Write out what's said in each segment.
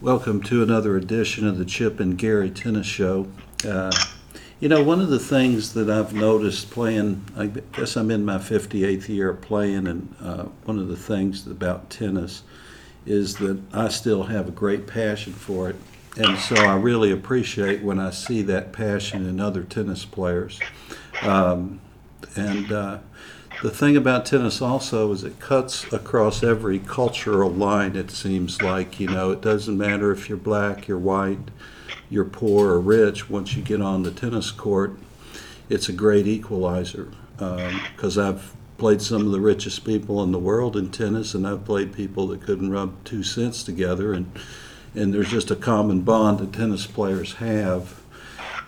Welcome to another edition of the Chip and Gary Tennis Show. Uh, you know, one of the things that I've noticed playing, I guess I'm in my 58th year playing, and uh, one of the things about tennis is that I still have a great passion for it. And so I really appreciate when I see that passion in other tennis players. Um, and uh, the thing about tennis also is it cuts across every cultural line, it seems like. You know, it doesn't matter if you're black, you're white, you're poor or rich. Once you get on the tennis court, it's a great equalizer. Because um, I've played some of the richest people in the world in tennis, and I've played people that couldn't rub two cents together. And, and there's just a common bond that tennis players have.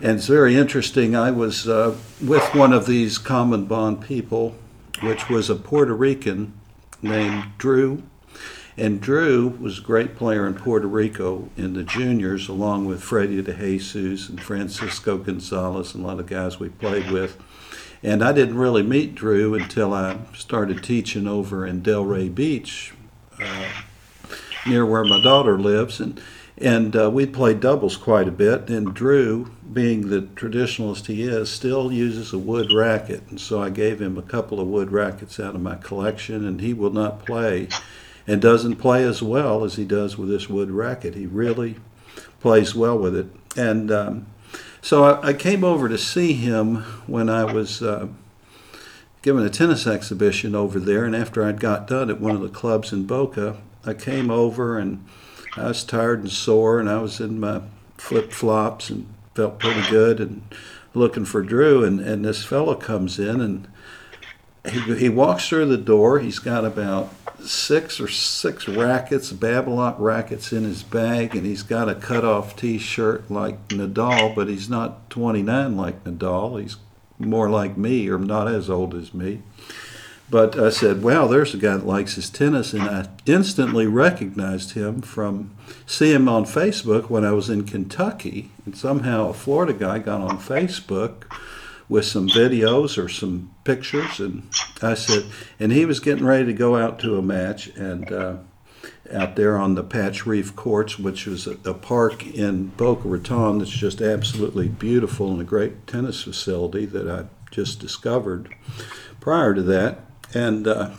And it's very interesting. I was uh, with one of these common bond people which was a Puerto Rican named Drew. And Drew was a great player in Puerto Rico in the juniors, along with Freddie DeJesus and Francisco Gonzalez and a lot of guys we played with. And I didn't really meet Drew until I started teaching over in Delray Beach, uh, near where my daughter lives. And and uh, we played doubles quite a bit. And Drew, being the traditionalist he is, still uses a wood racket. And so I gave him a couple of wood rackets out of my collection, and he will not play and doesn't play as well as he does with this wood racket. He really plays well with it. And um, so I, I, came over to see him when I was uh, giving a tennis exhibition over there. And after I'd got done at one of the clubs in Boca, I came over and I was tired and sore, and I was in my flip flops and felt pretty good and looking for Drew. And, and this fellow comes in and he, he walks through the door. He's got about six or six rackets, Babolat rackets in his bag, and he's got a cut-off T-shirt like Nadal, but he's not 29 like Nadal. He's more like me, or not as old as me. But I said, wow, there's a guy that likes his tennis. And I instantly recognized him from seeing him on Facebook when I was in Kentucky. And somehow a Florida guy got on Facebook with some videos or some pictures. And I said, and he was getting ready to go out to a match. And uh, out there on the Patch Reef Courts, which is a, a park in Boca Raton that's just absolutely beautiful and a great tennis facility that I just discovered prior to that. And uh,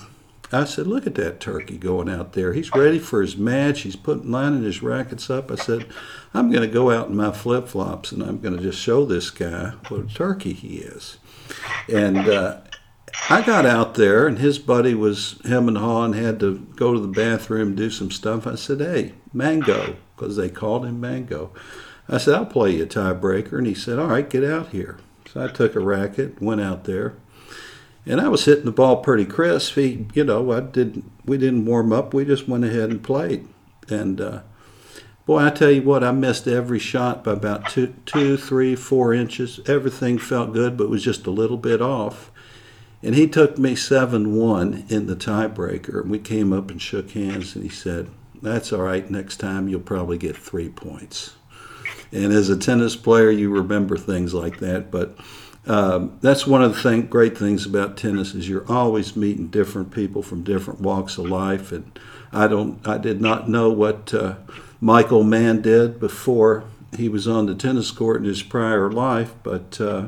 I said, look at that turkey going out there. He's ready for his match. He's putting lining his rackets up. I said, I'm going to go out in my flip flops and I'm going to just show this guy what a turkey he is. And uh, I got out there, and his buddy was him and Hawn had to go to the bathroom do some stuff. I said, hey, Mango, because they called him Mango. I said, I'll play you a tiebreaker. And he said, all right, get out here. So I took a racket, went out there and I was hitting the ball pretty crisp. He, you know, I didn't. We didn't warm up. We just went ahead and played. And uh, boy, I tell you what, I missed every shot by about two, two, three, four inches. Everything felt good, but was just a little bit off. And he took me seven one in the tiebreaker. And we came up and shook hands. And he said, "That's all right. Next time you'll probably get three points." And as a tennis player, you remember things like that, but um, that's one of the thing, great things about tennis is you're always meeting different people from different walks of life. And I don't, I did not know what uh, Michael Mann did before he was on the tennis court in his prior life, but uh,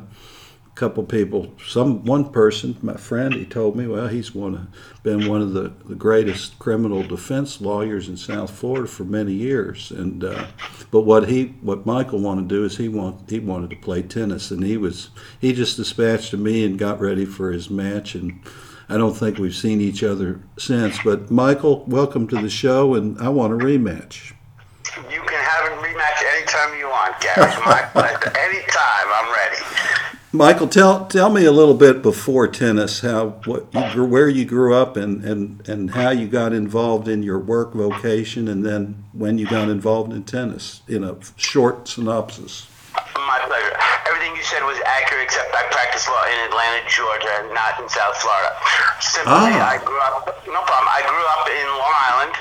couple people, some one person, my friend, he told me, well, he's one of, been one of the, the greatest criminal defense lawyers in South Florida for many years. And uh, but what he, what Michael wanted to do is he want he wanted to play tennis, and he was he just dispatched to me and got ready for his match, and I don't think we've seen each other since. But Michael, welcome to the show, and I want a rematch. You can have a rematch anytime you want, Gary. My pleasure. Anytime, I'm ready. Michael, tell tell me a little bit before tennis, how what you grew, where you grew up, and, and, and how you got involved in your work vocation, and then when you got involved in tennis. In a short synopsis. My pleasure. Everything you said was accurate, except I practiced law in Atlanta, Georgia, not in South Florida. Simply, ah. I grew up. No problem. I grew up in Long Island.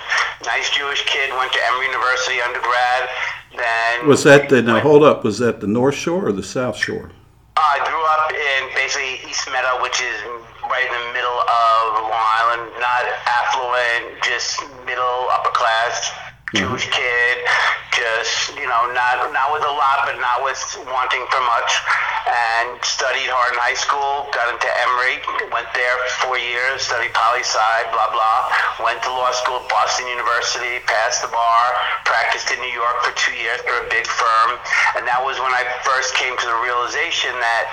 Nice Jewish kid. Went to Emory University undergrad. Then was that the now? Hold up. Was that the North Shore or the South Shore? Uh, I grew up in basically East Meadow, which is right in the middle of Long Island. Not affluent, just middle upper class. Jewish kid, just you know, not not with a lot, but not with wanting for much. And studied hard in high school. Got into Emory. Went there four years. Studied poli sci. Blah blah. Went to law school at Boston University. Passed the bar. Practiced in New York for two years for a big firm. And that was when I first came to the realization that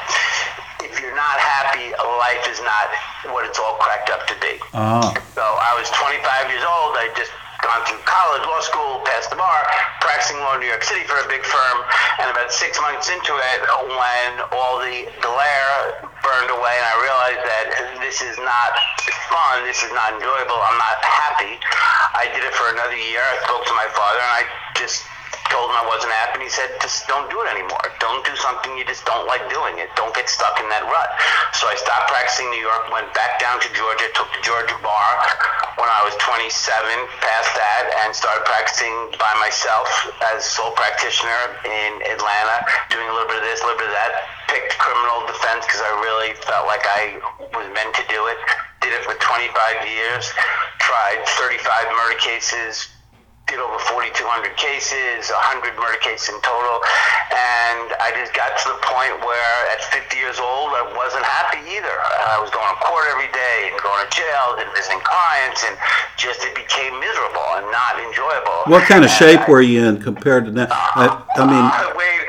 if you're not happy, life is not what it's all cracked up to be. Ah, So I was 25 years old. I just gone through college, law school, passed the bar, practicing law in New York City for a big firm. And about six months into it, when all the glare burned away, and I realized that this is not fun, this is not enjoyable, I'm not happy. I did it for another year. I spoke to my father, and I just told him I wasn't happy, and he said, just don't do it anymore. Don't do something you just don't like doing it. Don't get stuck in that rut. So I stopped practicing New York, went back down to Georgia, took the Georgia bar when I was 27, passed that, and started practicing by myself as sole practitioner in Atlanta, doing a little bit of this, a little bit of that. Picked criminal defense because I really felt like I was meant to do it. Did it for 25 years, tried 35 murder cases, did over 4,200 cases, 100 murder cases in total, and I just got to the point where at 50 years old, I wasn't happy either. I was going to court every day and going to jail and visiting clients, and just it became miserable and not enjoyable. what kind of shape I- were you in compared to now? I, I mean, I weighed, I'm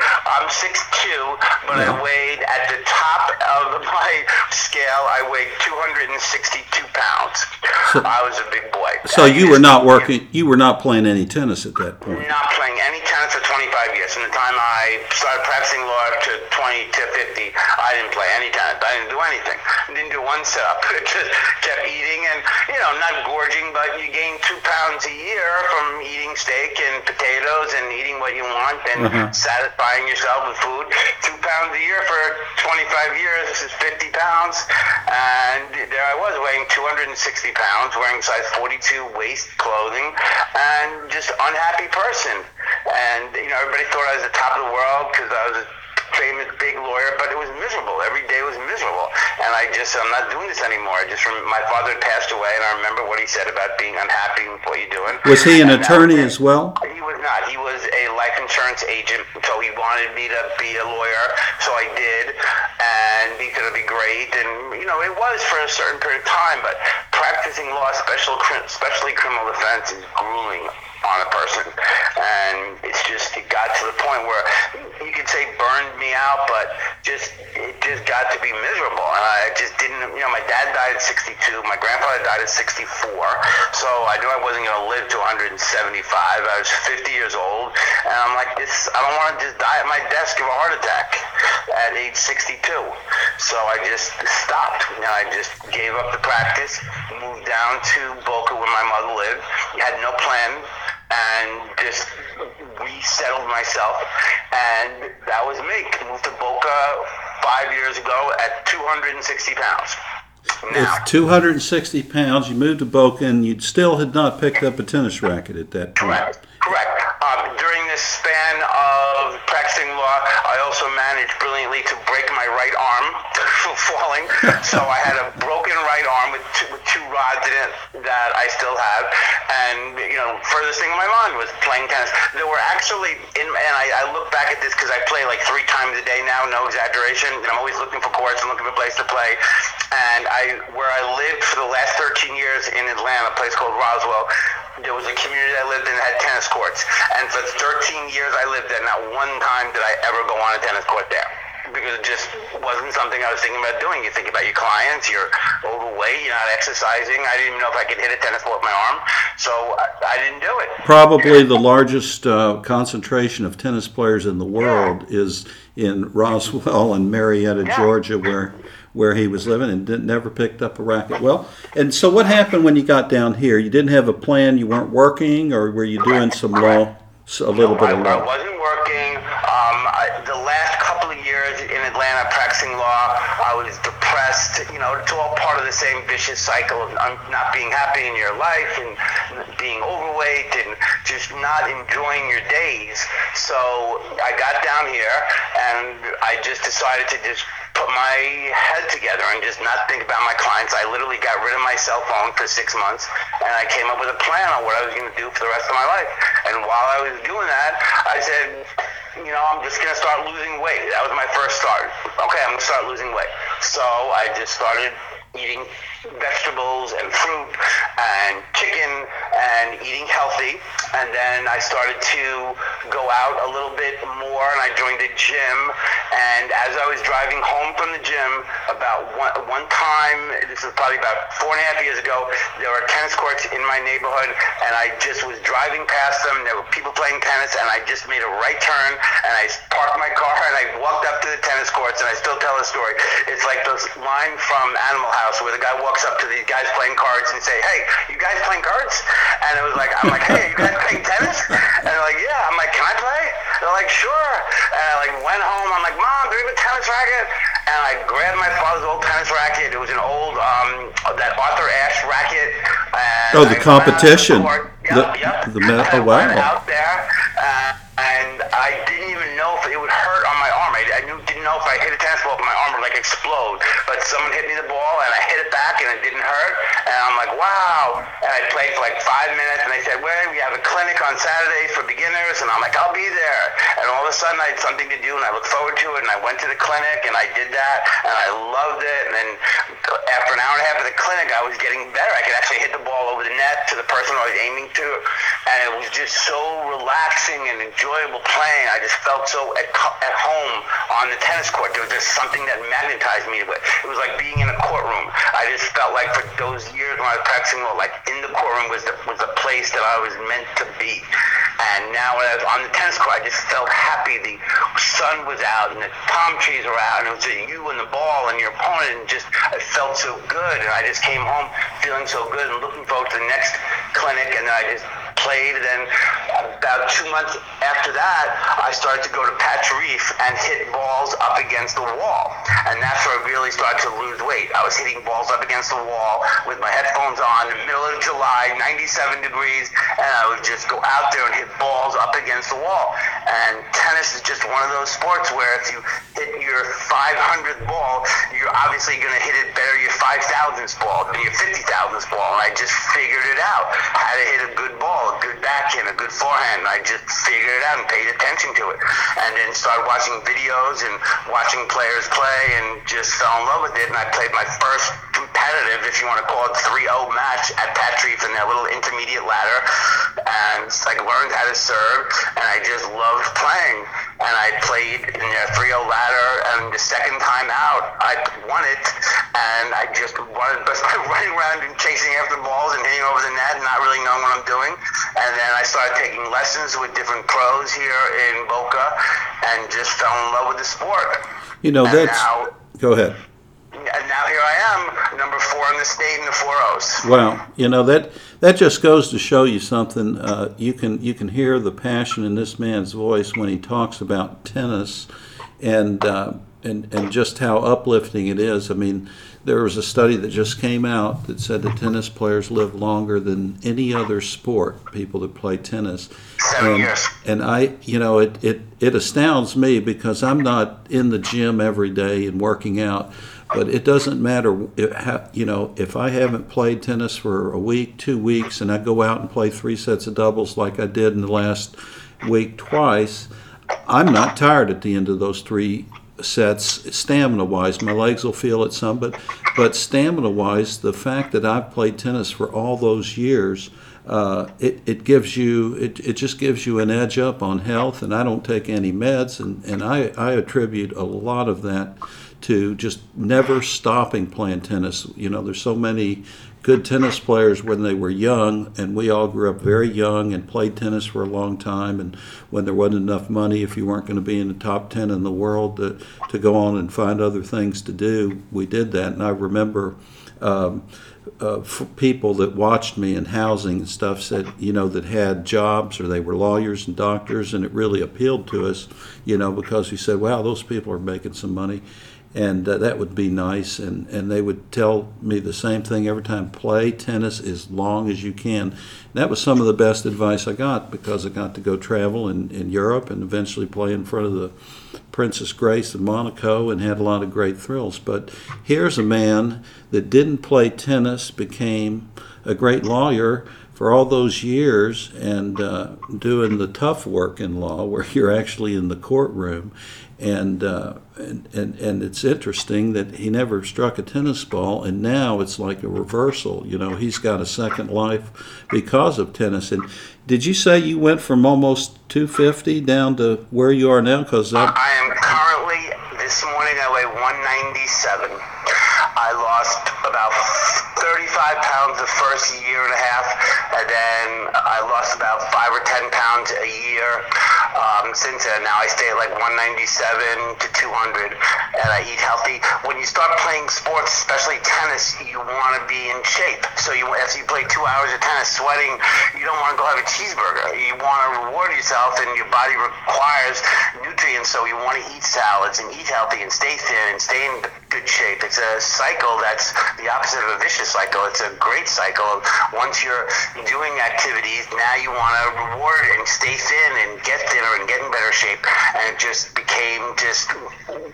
6'2", but Yeah. I weighed at the top of my scale, I weighed 262 pounds. So- I was a big boy. so you were not working, you were not playing any tennis at that point. not playing any tennis for 25 years. From the time I started practicing law to 20 to 50, I didn't play any tennis. I didn't do anything. I didn't do one setup. Just kept eating and, you know, not gorging, but you gain two pounds a year from eating steak and potatoes and eating what you want and Uh-huh. satisfying yourself with food. Two pounds a year for 25 years. This is 50 pounds. And there I was weighing 260 pounds, wearing size 42 waist clothing, and just unhappy person. And, you know, everybody thought I was the top of the world because I was big lawyer, but it was miserable. Every day was miserable. And I just, I'm not doing this anymore. I just, my father passed away, and I remember what he said about being unhappy with what you're doing. Was he an And attorney was as well? He was not. He was a life insurance agent, so he wanted me to be a lawyer, so I did, and he it'd be great, and you know it was for a certain period of time. But practicing law, special, especially criminal defense, is grueling on a person, and it's just it got to the point where you could say burned me out, but just it just got to be miserable, and I just didn't. You know, my dad died at 62, my grandfather died at 64, so I knew I wasn't going to live to 175. I was 50 years old, and I'm like, this. I don't want to just die at my desk of a heart attack at age 62. So I just stopped. You know, I just gave up the practice, moved down to Boca where my mother lived. Had no plan and just resettled myself. And that was me. Moved to Boca five years ago at 260 pounds. Now, With 260 pounds, you moved to Boca and you still had not picked up a tennis racket at that point. correct. Correct. Um, during this span of practicing law, I also brilliantly to break my right arm from falling. so I had a broken right arm with two, with two rods in it that I still have. And, you know, furthest thing in my mind was playing tennis. There were actually, in, and I, I look back at this because I play like three times a day now, no exaggeration. And I'm always looking for courts and looking for a place to play. And I, where I lived for the last 13 years in Atlanta, a place called Roswell, there was a community I lived in that had tennis courts. And for 13 years I lived there, not one time did I ever go on a tennis court there. Because it just wasn't something I was thinking about doing. You think about your clients, you're overweight, you're not exercising. I didn't even know if I could hit a tennis ball with my arm. So I, I didn't do it. Probably the largest uh, concentration of tennis players in the world is in Roswell and Marietta, Yeah. Georgia, where where he was living and didn't, never picked up a racket. Well, and so what happened when you got down here? You didn't have a plan. You weren't working, or were you doing some law, a little bit I, of I wasn't working. Atlanta practicing law, I was depressed. You know, it's all part of the same vicious cycle of not being happy in your life and being overweight and just not enjoying your days. So I got down here and I just decided to just put my head together and just not think about my clients. I literally got rid of my cell phone for six months, and I came up with a plan on what I was going to do for the rest of my life. And while I was doing that, I said, you know, I'm just to start losing weight. That was my first start. Okay, I'm to start losing weight. So I just started eating vegetables and fruit and chicken and eating healthy. And then I started to go out a little bit more and I joined a gym. And as I was driving home from the gym, about one, one time, this is probably about four and a half years ago, there were tennis courts in my neighborhood and I just was driving past them. There were people playing tennis and I just made a right turn and I parked my car and I walked up to the tennis courts and I still tell the story. It's like this line from Animal House where the guy walks up to these guys playing cards and say, "Hey, you guys playing cards?" And it was like, I'm like, "Hey, you guys playing tennis?" And they're like, "Yeah." I'm like, "Can I play?" They're like, "Sure." And I like went home. I'm like, "Mom, do we have a tennis racket?" And I grabbed my father's old tennis racket. It was an old um that Arthur Ashe racket. And Oh, the I went out on competition. court. Yep, The- yep. the I oh, wow. went out there, uh, and I didn't even know if it would hurt on my arm. I, I knew, didn't know if I hit a like explode. But someone hit me the ball, and I hit it back, and it didn't hurt. And I'm like, wow. And I played for like five minutes, and they said, well, we have a clinic on Saturdays for beginners, and I'm like, I'll be there. And all of a sudden, I had something to do, and I looked forward to it, and I went to the clinic, and I did that, and I loved it. And then after an hour and a half of the clinic, I was getting better. I could actually hit the ball over the net to the person I was aiming to, and it was just so relaxing and enjoyable playing. I just felt so at, at home on the tennis court. There was just something that magnetized me to it. It was like being in a courtroom. I just felt like for those years when I was practicing law, like in the courtroom was the was the place that I was meant to be. And now when I was on the tennis court, I just felt happy. The sun was out and the palm trees were out, and it was just you and the ball and your opponent, and just I felt so good. And I just came home feeling so good and looking forward to the next clinic. And I just played. And then about two months after that, I started to go to Patch Reef and hit balls up against the wall. And that's where I really started to lose weight. I was hitting balls up against the wall with my headphones on middle of July, 97 degrees, and I would just go out there and hit balls up against the wall. And tennis is just one of those sports where if you hit your 500th ball, you're obviously going to hit it better your 5,000th ball than your 50,000th ball. And I just figured it out how to hit a good ball, a good backhand, a good forehand. I just figured it out and paid attention to it. And then started watching videos and watching players play and just fell in love with it. And I played my first competitive, if you want to call it 3 0 match at Patch Reef in their little intermediate ladder. And I learned how to serve, and I just loved playing. And I played in their 3 0 ladder, and the second time out, I won it. And I just won it by running around and chasing after balls and hitting over the net and not really knowing what I'm doing. And then I started taking lessons with different pros here in Boca and just fell in love with the sport. You know, And that's. now- Go ahead. And now here I am, number four in the state in the four O's. Wow, you know that that just goes to show you something. Uh, you can you can hear the passion in this man's voice when he talks about tennis, and uh, and and just how uplifting it is. I mean, there was a study that just came out that said that tennis players live longer than any other sport. People that play tennis. Seven And- years. and I, you know, it, it, it astounds me because I'm not in the gym every day and working out, but it doesn't matter, if, you know, if I haven't played tennis for a week, two weeks, and I go out and play three sets of doubles like I did in the last week twice, I'm not tired at the end of those three sets stamina wise my legs will feel it some but but stamina wise the fact that I've played tennis for all those years uh, it, it gives you it, it just gives you an edge up on health and I don't take any meds and, and I, I attribute a lot of that to just never stopping playing tennis. You know there's so many good tennis players when they were young, and we all grew up very young and played tennis for a long time. And when there wasn't enough money, if you weren't going to be in the top 10 in the world to, to go on and find other things to do, we did that. And I remember um, uh, people that watched me in housing and stuff said, you know, that had jobs or they were lawyers and doctors, and it really appealed to us, you know, because we said, wow, those people are making some money. And uh, that would be nice. And, and they would tell me the same thing every time play tennis as long as you can. And that was some of the best advice I got because I got to go travel in, in Europe and eventually play in front of the Princess Grace of Monaco and had a lot of great thrills. But here's a man that didn't play tennis, became a great lawyer for all those years and uh, doing the tough work in law where you're actually in the courtroom and, uh, and, and and it's interesting that he never struck a tennis ball, and now it's like a reversal. You know, he's got a second life because of tennis. And did you say you went from almost 250 down to where you are now? Because I am currently this morning I weigh 197. I lost about 35 pounds the first year and a half, and then I lost about five or 10 pounds a year um, since then. Now I stay at like 197 to 200, and I eat healthy. When you start playing sports, especially tennis, you want to be in shape. So you after you play two hours of tennis, sweating, you don't want to go have a cheeseburger. You want to reward yourself, and your body requires nutrients. So you want to eat salads and eat healthy and stay thin and stay in good shape. It's a cycle that's the opposite of a vicious cycle. It's a great cycle. Once you're doing activities, now you want to reward and stay thin and get thinner and get in better shape. And it just became just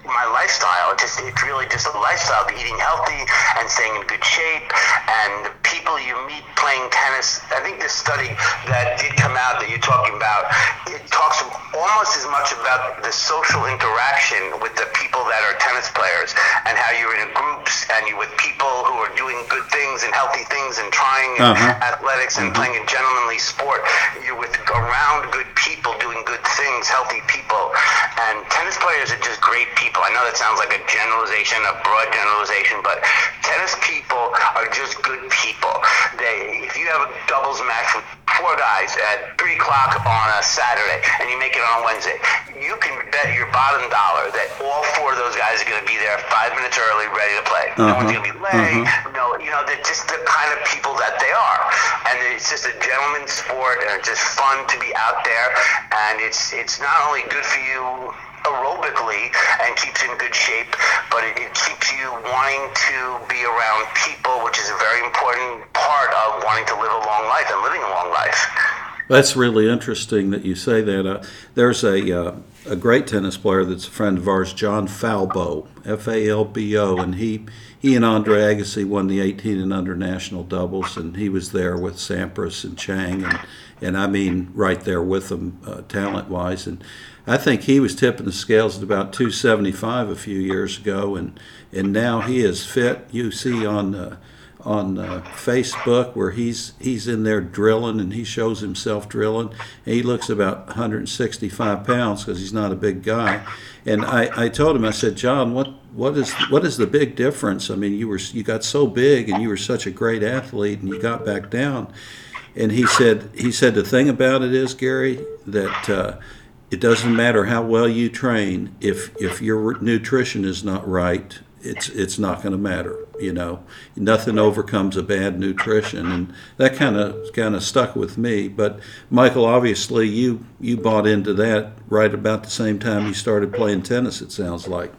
my lifestyle. It just it's really just a lifestyle of eating healthy and staying in good shape. And people you meet playing tennis, I think this study that did come out that you're talking about, it talks almost as much about the social interaction with the people that are tennis players and how you're in groups and you're with people who are doing good things and healthy things and trying Uh-huh. athletics and playing a gentlemanly sport. You're with around good people doing good things, healthy people. And tennis players are just great people. I know that sounds like a generalization, a broad generalization, but tennis people are just good people. They, if you have a doubles match with four guys at three o'clock on a Saturday and you make it on a Wednesday, you can bet your bottom dollar that all four of those guys are going to be there five minutes early, ready to play. No one's going to be uh-huh. late. Uh-huh. No, you know, they're just the kind of people that they are, and it's just a gentleman's sport, and it's just fun to be out there, and it's it's not only good for you aerobically and keeps in good shape, but it, it keeps you wanting to be around people, which is a very important part of wanting to live a long life and living a long life. That's really interesting that you say that. Uh, there's a uh, a great tennis player that's a friend of ours, John Falbo, F A L B O, and he he and Andre Agassi won the 18 and under national doubles, and he was there with Sampras and Chang, and and I mean right there with them, uh, talent wise, and I think he was tipping the scales at about 275 a few years ago, and and now he is fit. You see on. Uh, on uh, Facebook where he's he's in there drilling and he shows himself drilling. And he looks about 165 pounds because he's not a big guy. And I, I told him I said, John, what what is what is the big difference? I mean, you were you got so big and you were such a great athlete and you got back down. And he said he said the thing about it is Gary that. Uh, it doesn't matter how well you train if if your nutrition is not right it's it's not going to matter you know? Nothing overcomes a bad nutrition and that kind of kind of stuck with me. But michael obviously you you bought into that right about the same time you started playing tennis it sounds like.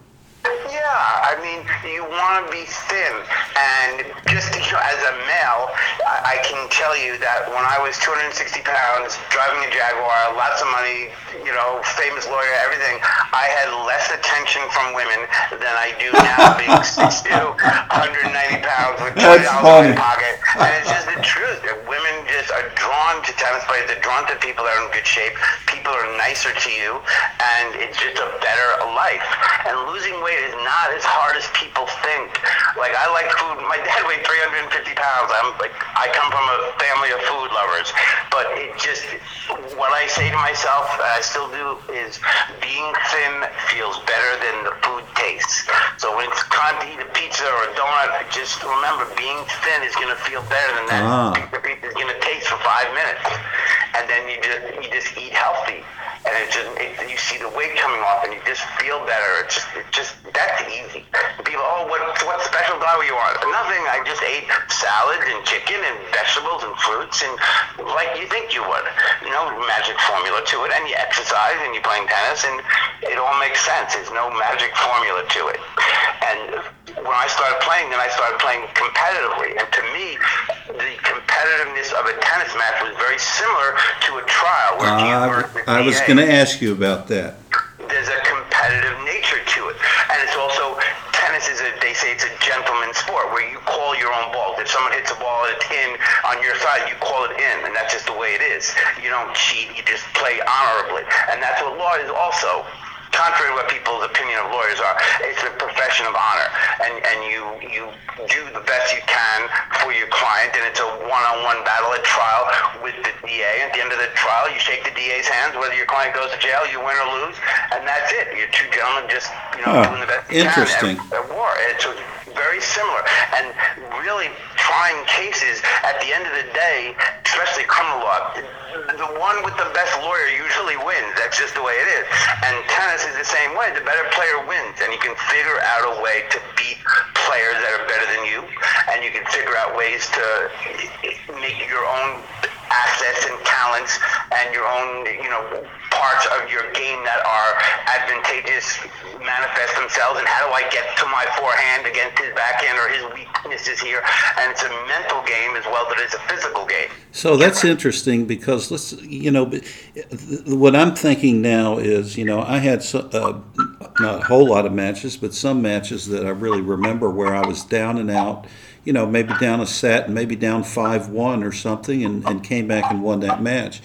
Yeah, I mean, you want to be thin, and just you know, as a male, I, I can tell you that when I was 260 pounds, driving a Jaguar, lots of money, you know, famous lawyer, everything, I had less attention from women than I do now, being 6'2", 190 pounds with That's dollars in my pocket, and it's just the truth. That women just are drawn to tennis players. They're drawn to people that are in good shape. People are nicer to you, and it's just a better life. And losing weight is not as hard as people think. Like I like food. My dad weighed 350 pounds. I'm like I come from a family of food lovers, but it just what I say to myself, and I still do, is being thin feels better than the food tastes. So when it's time to eat a pizza or a donut, just remember being thin is going to feel better than that Ah. the pizza is to taste for five minutes, and then you just you just eat healthy, and it just it, you see the weight coming off, and you just feel better. It's just it just That's easy. People, oh, what what special diet were you on? Nothing. I just ate salads and chicken and vegetables and fruits and like you think you would. No magic formula to it. And you exercise and you playing tennis and it all makes sense. There's no magic formula to it. And when I started playing, then I started playing competitively. And to me, the competitiveness of a tennis match was very similar to a trial. Where you Uh, were I was going to ask you about that. There's a competitive nature to it, and it's also tennis is a they say it's a gentleman's sport where you call your own balls. If someone hits a ball and it's in on your side, you call it in, and that's just the way it is. You don't cheat. You just play honorably, and that's what law is also contrary to what people's opinion of lawyers are, it's a profession of honor, and and you you do the best you can for your client, and it's a one-on-one battle at trial with the DA. At the end of the trial, you shake the DA's hands, whether your client goes to jail, you win or lose, and that's it. You're two gentlemen just you know Huh. doing the best you Interesting. can at, at war. It's very similar, and really trying cases. At the end of the day, especially criminal law, the one with the best lawyer usually wins. That's just the way it is. And tennis is the same way. The better player wins, and you can figure out a way to beat players that are better than you, and you can figure out ways to make your own assets and talents and your own, you know, parts of your game that are advantageous manifest themselves. And how do I get to my forehand against his backhand or his weaknesses here? And it's a mental game as well as it is a physical game. So that's interesting because let's, you know, what I'm thinking now is, you know, I had so, uh, not a whole lot of matches, but some matches that I really remember where I was down and out, you know, maybe down a set, and maybe down five one or something, and, and came back and won that match.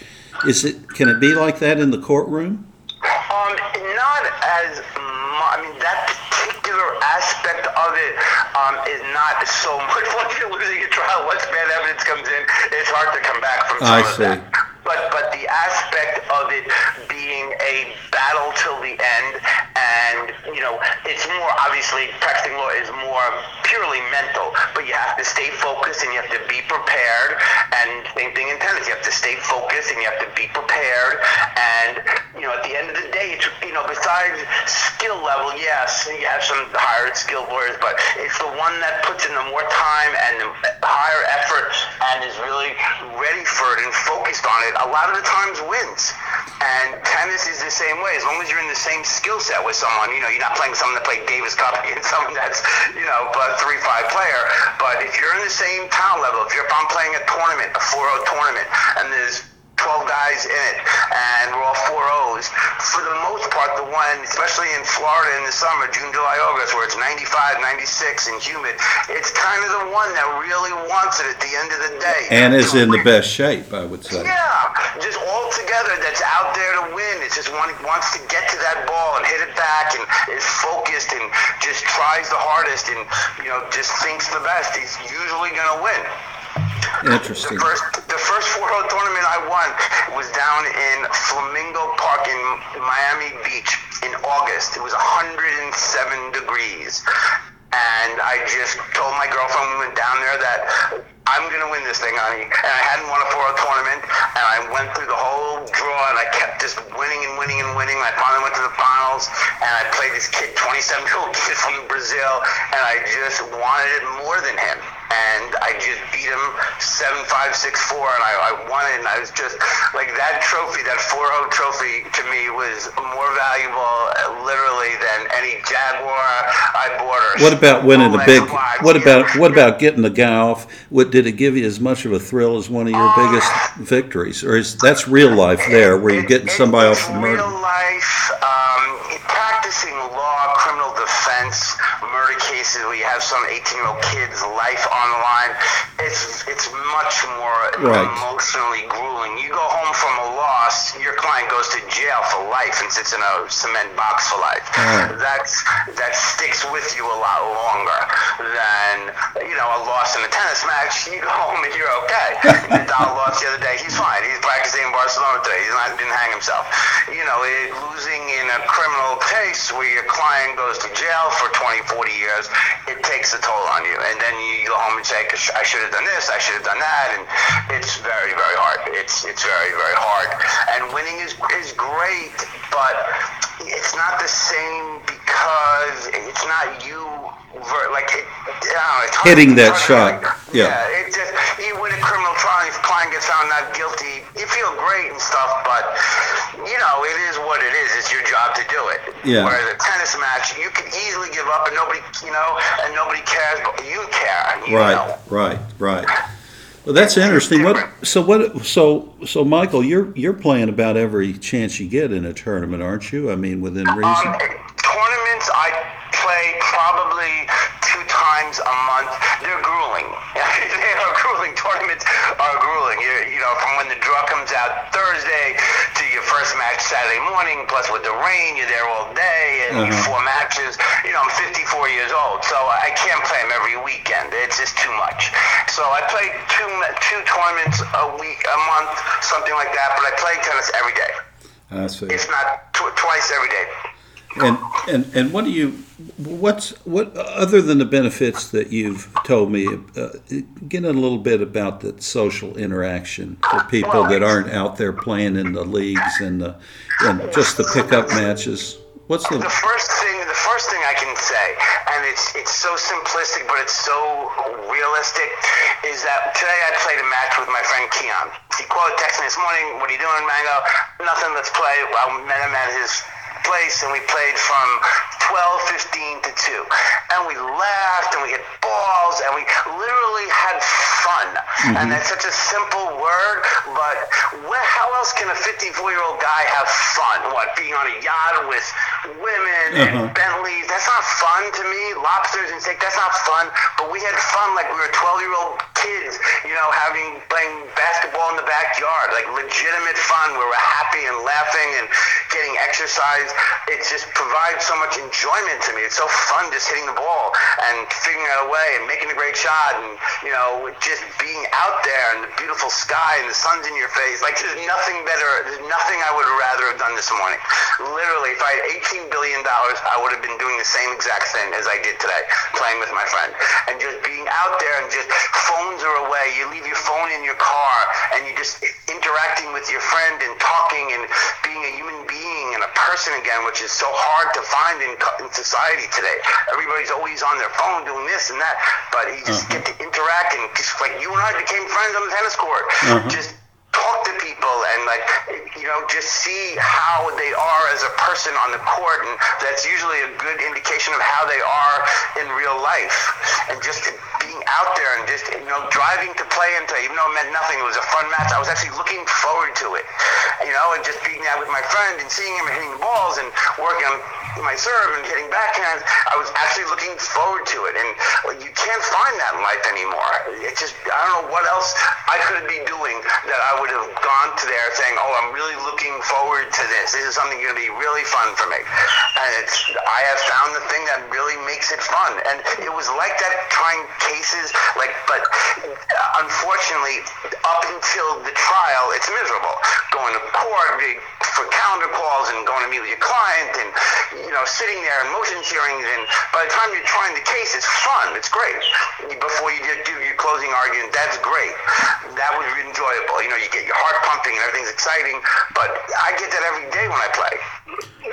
Is it? Can it be like that in the courtroom? Um, not as mu- I mean that particular aspect of it um, is not so much. Once you're losing a trial, once bad evidence comes in, it's hard to come back from some I of see. that. But but the aspect of it being a battle till the end, and you know, it's more obviously practicing law is more purely mental. But you have to stay focused and you have to be prepared. And same thing in tennis, you have to stay focused and you have to be prepared. And you know, at the end of the day, it's you know, besides skill level, yes, you have some higher skilled lawyers, but it's the one that puts in the more time and the higher effort and is really ready for it and focused on it. A lot of the times wins. And tennis is the same way. As long as you're in the same skill set with someone, you know, you're not playing someone that played Davis Cup against someone that's, you know, a three five player. But if you're in the same talent level, if you're if I'm playing a tournament, a 4-0 tournament, and there's 12 guys in it, and we're all 4-0s. For the most part, the one, especially in Florida in the summer, June, July, August, where it's 95, 96 and humid, it's kind of the one that really wants it at the end of the day. And is in the best shape, I would say. Yeah, just all together that's out there to win. It's just one wants to get to that ball and hit it back and is focused and just tries the hardest and you know just thinks the best. He's usually gonna win. Interesting. The first, the first 4-0 tournament I won was down in Flamingo Park in Miami Beach in August. It was 107 degrees. And I just told my girlfriend we went down there that I'm going to win this thing, honey. And I hadn't won a 4-0 tournament. And I went through the whole draw and I kept just winning and winning and winning. And I finally went to the finals and I played this kid, 27 year old kid from Brazil. And I just wanted it more than him and I just beat him seven five six four, and I, I won it. And I was just like that trophy, that 4-0 trophy, to me was more valuable, uh, literally, than any Jaguar I bought. Or What about winning a big? watch, What about know. what about getting the guy off? What did it give you as much of a thrill as one of your biggest victories, or is that's real life there where you're getting it- somebody off the murder? Real life, um, practicing law, criminal defense, murder cases where you have some 18-year-old kid's life on the line. It's it's much more Right. emotionally grueling. You go home from a loss, your client goes to jail for life and sits in a cement box for life. Oh. That's that sticks with you a lot longer than you know a loss in a tennis match. You go home and you're okay. Nadal lost the other day. He's fine. He's practicing in Barcelona today. He's not didn't hang himself. You know, it, losing in a criminal case where your client goes to jail for 20, 40 years, it takes a toll on you. And then you go home and say, I should have done this, I should have done that, and it's very, very hard. It's it's very, very hard. And winning is is great, but it's not the same because it's not you like it, know, it's hitting that shot. Like, yeah. yeah, it just you win a criminal trial, if client gets found not guilty, you feel great and stuff, but know it is what it is. It's your job to do it. Yeah. Whereas a tennis match, you can easily give up, and nobody, you know, and nobody cares, but you care. You right, know. right, right. Well, that's interesting. What so what so so Michael, you're you're playing about every chance you get in a tournament, aren't you? I mean, within reason. Um, tournaments, I play probably two times a month. They're grueling. they are grueling. Tournaments are grueling. you you know, from when the draw comes out Thursday to your first match Saturday morning, plus with the rain, you're there all day and uh-huh. four matches. You know, I'm 54 years old, so I can't play them every weekend. It's just too much. So I play two two tournaments a week, a month, something like that. But I play tennis every day. I see. If not tw- twice every day. And and and what do you what's what other than the benefits that you've told me? Uh, get a little bit about the social interaction for people that aren't out there playing in the leagues and the, and just the pickup matches. What's the the first thing? The first thing I can say, and it's it's so simplistic, but it's so realistic, is that today I played a match with my friend Keon. He called, texted me this morning. What are you doing, Mango? Nothing. Let's play. I met him at his place and we played from 12, 15 to 2. And we laughed and we hit balls and we literally had fun. Mm-hmm. And that's such a simple word, but where, how else can a 54 year old guy have fun? What, being on a yacht with women uh-huh. and Bentleys? That's not fun to me. Lobsters and steak, that's not fun. But we had fun like we were 12 year old kids, you know, having playing basketball in the backyard, like legitimate fun where we're happy and laughing and getting exercise. It just provides so much enjoyment to me. It's so fun just hitting the ball and figuring out a way and making a great shot and, you know, just being out there and the beautiful sky and the sun's in your face. Like, there's nothing better, there's nothing I would rather have done this morning. Literally, if I had $18 billion, I would have been doing the same exact thing as I did today, playing with my friend. And just being out there and just phones are away. You leave your phone in your car and you're just interacting with your friend and talking and being a human being and a person again, which is so hard to find in, in society today. Everybody's always on their phone doing this and that, but you just uh-huh. get to interact and just like you and I became friends on the tennis court. Uh-huh. Just talk to people and like you know just see how they are as a person on the court and that's usually a good indication of how they are in real life. And just being out there and just you know driving to play and play even though it meant nothing it was a fun match I was actually looking forward to it. You know and just being out with my friend and seeing him hitting the balls and working on my serve and hitting backhands I was actually looking forward to it and you can't find that in life anymore It just I don't know what else I could be doing that I would have gone to there saying, "Oh, I'm really looking forward to this. This is something going to be really fun for me." And it's I have found the thing that really makes it fun, and it was like that trying cases, like, but unfortunately, up until the trial, it's miserable. Going to court for calendar calls and going to meet with your client, and you know, sitting there in motions hearings, and by the time you're trying the case, it's fun. It's great. Before you do your closing argument, that's great. That was enjoyable. You know, you get your heart pumping and everything's exciting. But I get that every day when I play.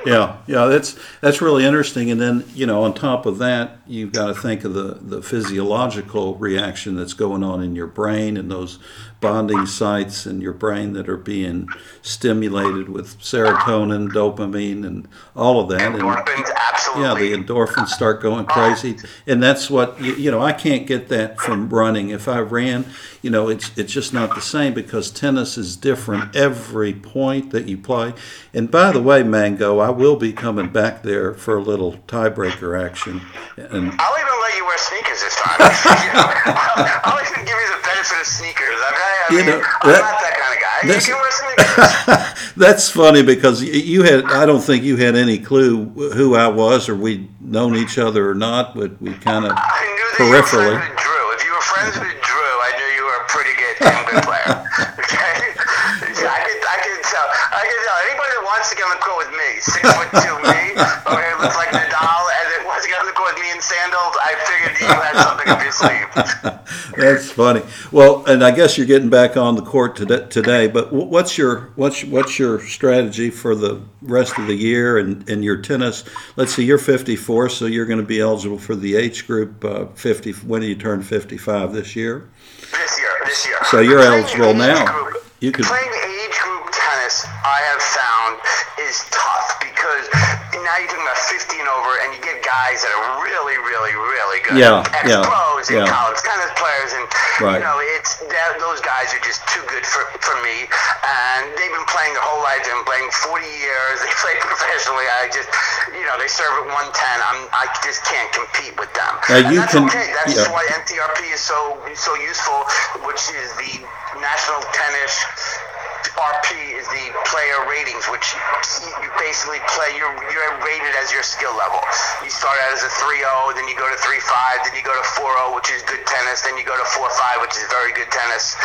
Yeah, yeah, that's that's really interesting. And then you know, on top of that, you've got to think of the the physiological reaction that's going on in your brain and those bonding sites in your brain that are being stimulated with serotonin, dopamine, and all of that. Endorphins, and, absolutely. Yeah, the endorphins start going crazy, and that's what you, you know. I can't get that from running. If I ran, you know, it's it's just not the same because tennis is different every point that you play. And by the way, Mango, I will be coming back there for a little tiebreaker action. And I'll even let you wear sneakers this time. I'll, I'll, even give you the benefit of sneakers. I mean, I you know, I'm that, not that kind of guy. You can wear sneakers. that's funny because you had, I don't think you had any clue who I was or we'd known each other or not, but we kind of peripherally. You Drew. If you were friends with Drew, I knew you were a pretty good, good player. Okay? I could, I could tell. I can tell anybody that wants to get on the court with me, six foot two me, okay, looks like Nadal, and it wants to get on the court with me in sandals. I figured you had something up your sleeve. That's funny. Well, and I guess you're getting back on the court today. today but what's your what's what's your strategy for the rest of the year and, and your tennis? Let's see, you're 54, so you're going to be eligible for the age group. Uh, 50. When do you turn 55 this year? This year, this year. So you're Playing eligible now. group- You could- playing age group tennis. I have found is tough because now you're talking about 50 and over, and you get guys that are really, really, really good. Yeah, Ex yeah, pros and yeah. college tennis players, and Right. you know it's that, those guys are just too good for for me. And they've been playing their whole life. They've been playing 40 years. They play professionally. I just, you know, they serve at 110. I'm, I just can't compete with them. Now, and you that's can- okay. That's yeah. why NTRP is so so useful, which is the National Tennis RP is the player ratings, which you basically play. You're you're rated as your skill level. You start out as a 3-0, then you go to 3-5, then you go to 4-0, which is good tennis. Then you go to 4-5, which is very good tennis.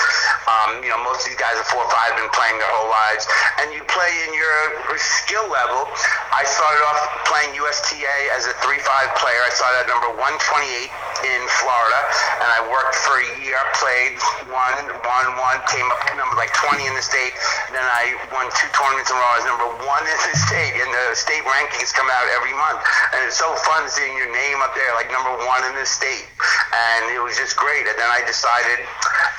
Um, you know, most of these guys are 4-5 have been playing their whole lives, and you play in your skill level. I started off playing USTA as a 3-5 player. I started at number 128 in Florida, and I worked for a year. Played one, one, one. Came up to number like 20 in the state. Then I won two tournaments in a row. I was number one in the state, and the state rankings come out every month, and it's so fun seeing your name up there, like number one in the state. And it was just great. And then I decided,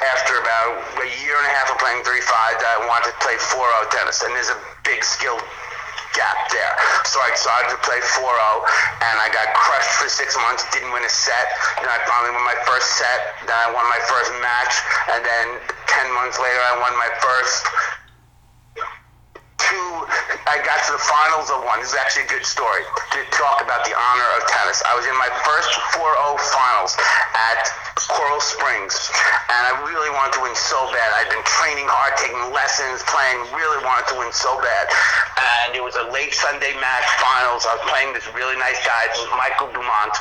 after about a year and a half of playing 3-5, that I wanted to play 4-0 tennis, and there's a big skill gap there. So I decided to play 4-0, and I got crushed for six months. Didn't win a set. Then I finally won my first set. Then I won my first match, and then 10 months later, I won my first two. I got to the finals of one. This is actually a good story to talk about the honor of tennis. I was in my first 4-0 finals at Coral Springs, and I really wanted to win so bad. I'd been training hard, taking lessons, playing. Really wanted to win so bad, and it was a late Sunday match finals. I was playing this really nice guy, Michael Dumont,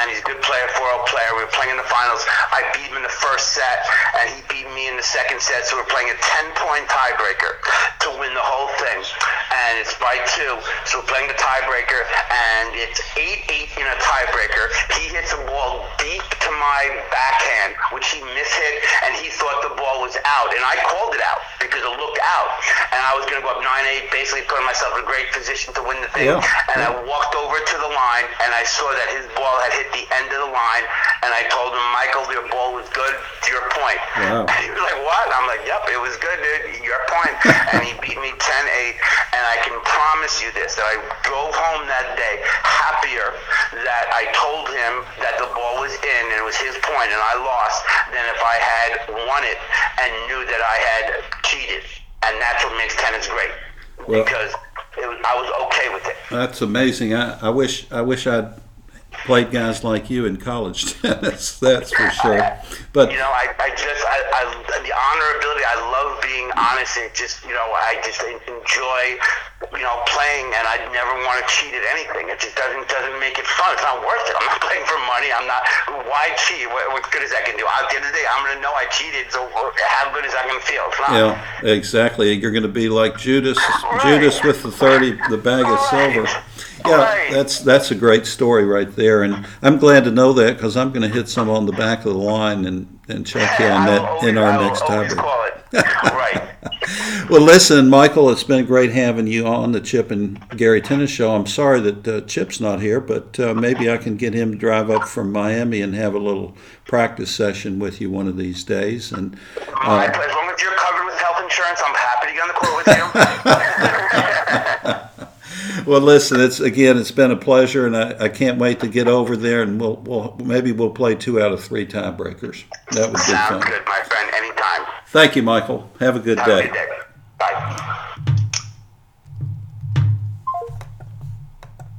and he's a good player, 4-0 player. We were playing in the finals. I beat him in the first set, and he beat me in the second set. So we're playing a 10-point tiebreaker to win the whole thing, and it's by two. So we're playing the tiebreaker, and it's 8-8 in a tiebreaker. He hits a ball deep to my backhand, which he mishit, and he thought the ball was out, and I called it out because it looked out, and I was going to go up 9-8, basically putting myself in a great position to win the thing. Yeah, and yeah. I walked over to the line, and I saw that his ball had hit the end of the line, and I told him, Michael, your ball was good to your point. Wow. And he was like, what? I'm like, yep, it was good, dude. Your point. and he beat me 10-8, and I can promise you this, that I drove home that day happier that I told him that the ball was in and it was his point and I lost than if I had won it and knew that I had cheated. And that's what makes tennis great. Well- because it was, I was okay with it. That's amazing. I, I wish I wish I'd played guys like you in college tennis. That's for sure. But You know, I, I just, I, I, the honorability, I love being honest and just, you know, I just enjoy, you know, playing and I never want to cheat at anything. It just doesn't, doesn't make it fun. It's not worth it. I'm not playing for money. I'm not, why cheat? What, what good is that going to do? At the end of the day, I'm going to know I cheated, so how good is that going to feel? It's not. yeah, exactly. You're going to be like Judas, Right. Judas with the thirty, the bag of silver. Yeah, Right. that's that's a great story right there, and I'm glad to know that because I'm going to hit some on the back of the line and, and check you on that always- in our next call right. Well, listen, Michael, it's been great having you on the Chip and Gary Tennis Show. I'm sorry that uh, Chip's not here, but uh, maybe I can get him to drive up from Miami and have a little practice session with you one of these days. And uh. As long as you're covered with health insurance, I'm happy to get on the court with you. well, listen, it's again, it's been a pleasure, and I, I can't wait to get over there, and we'll, we'll maybe we'll play two out of three tiebreakers. That would be Sounds fun. good, my friend. Anytime. Thank you, Michael. Have a good Have a good day. Bye.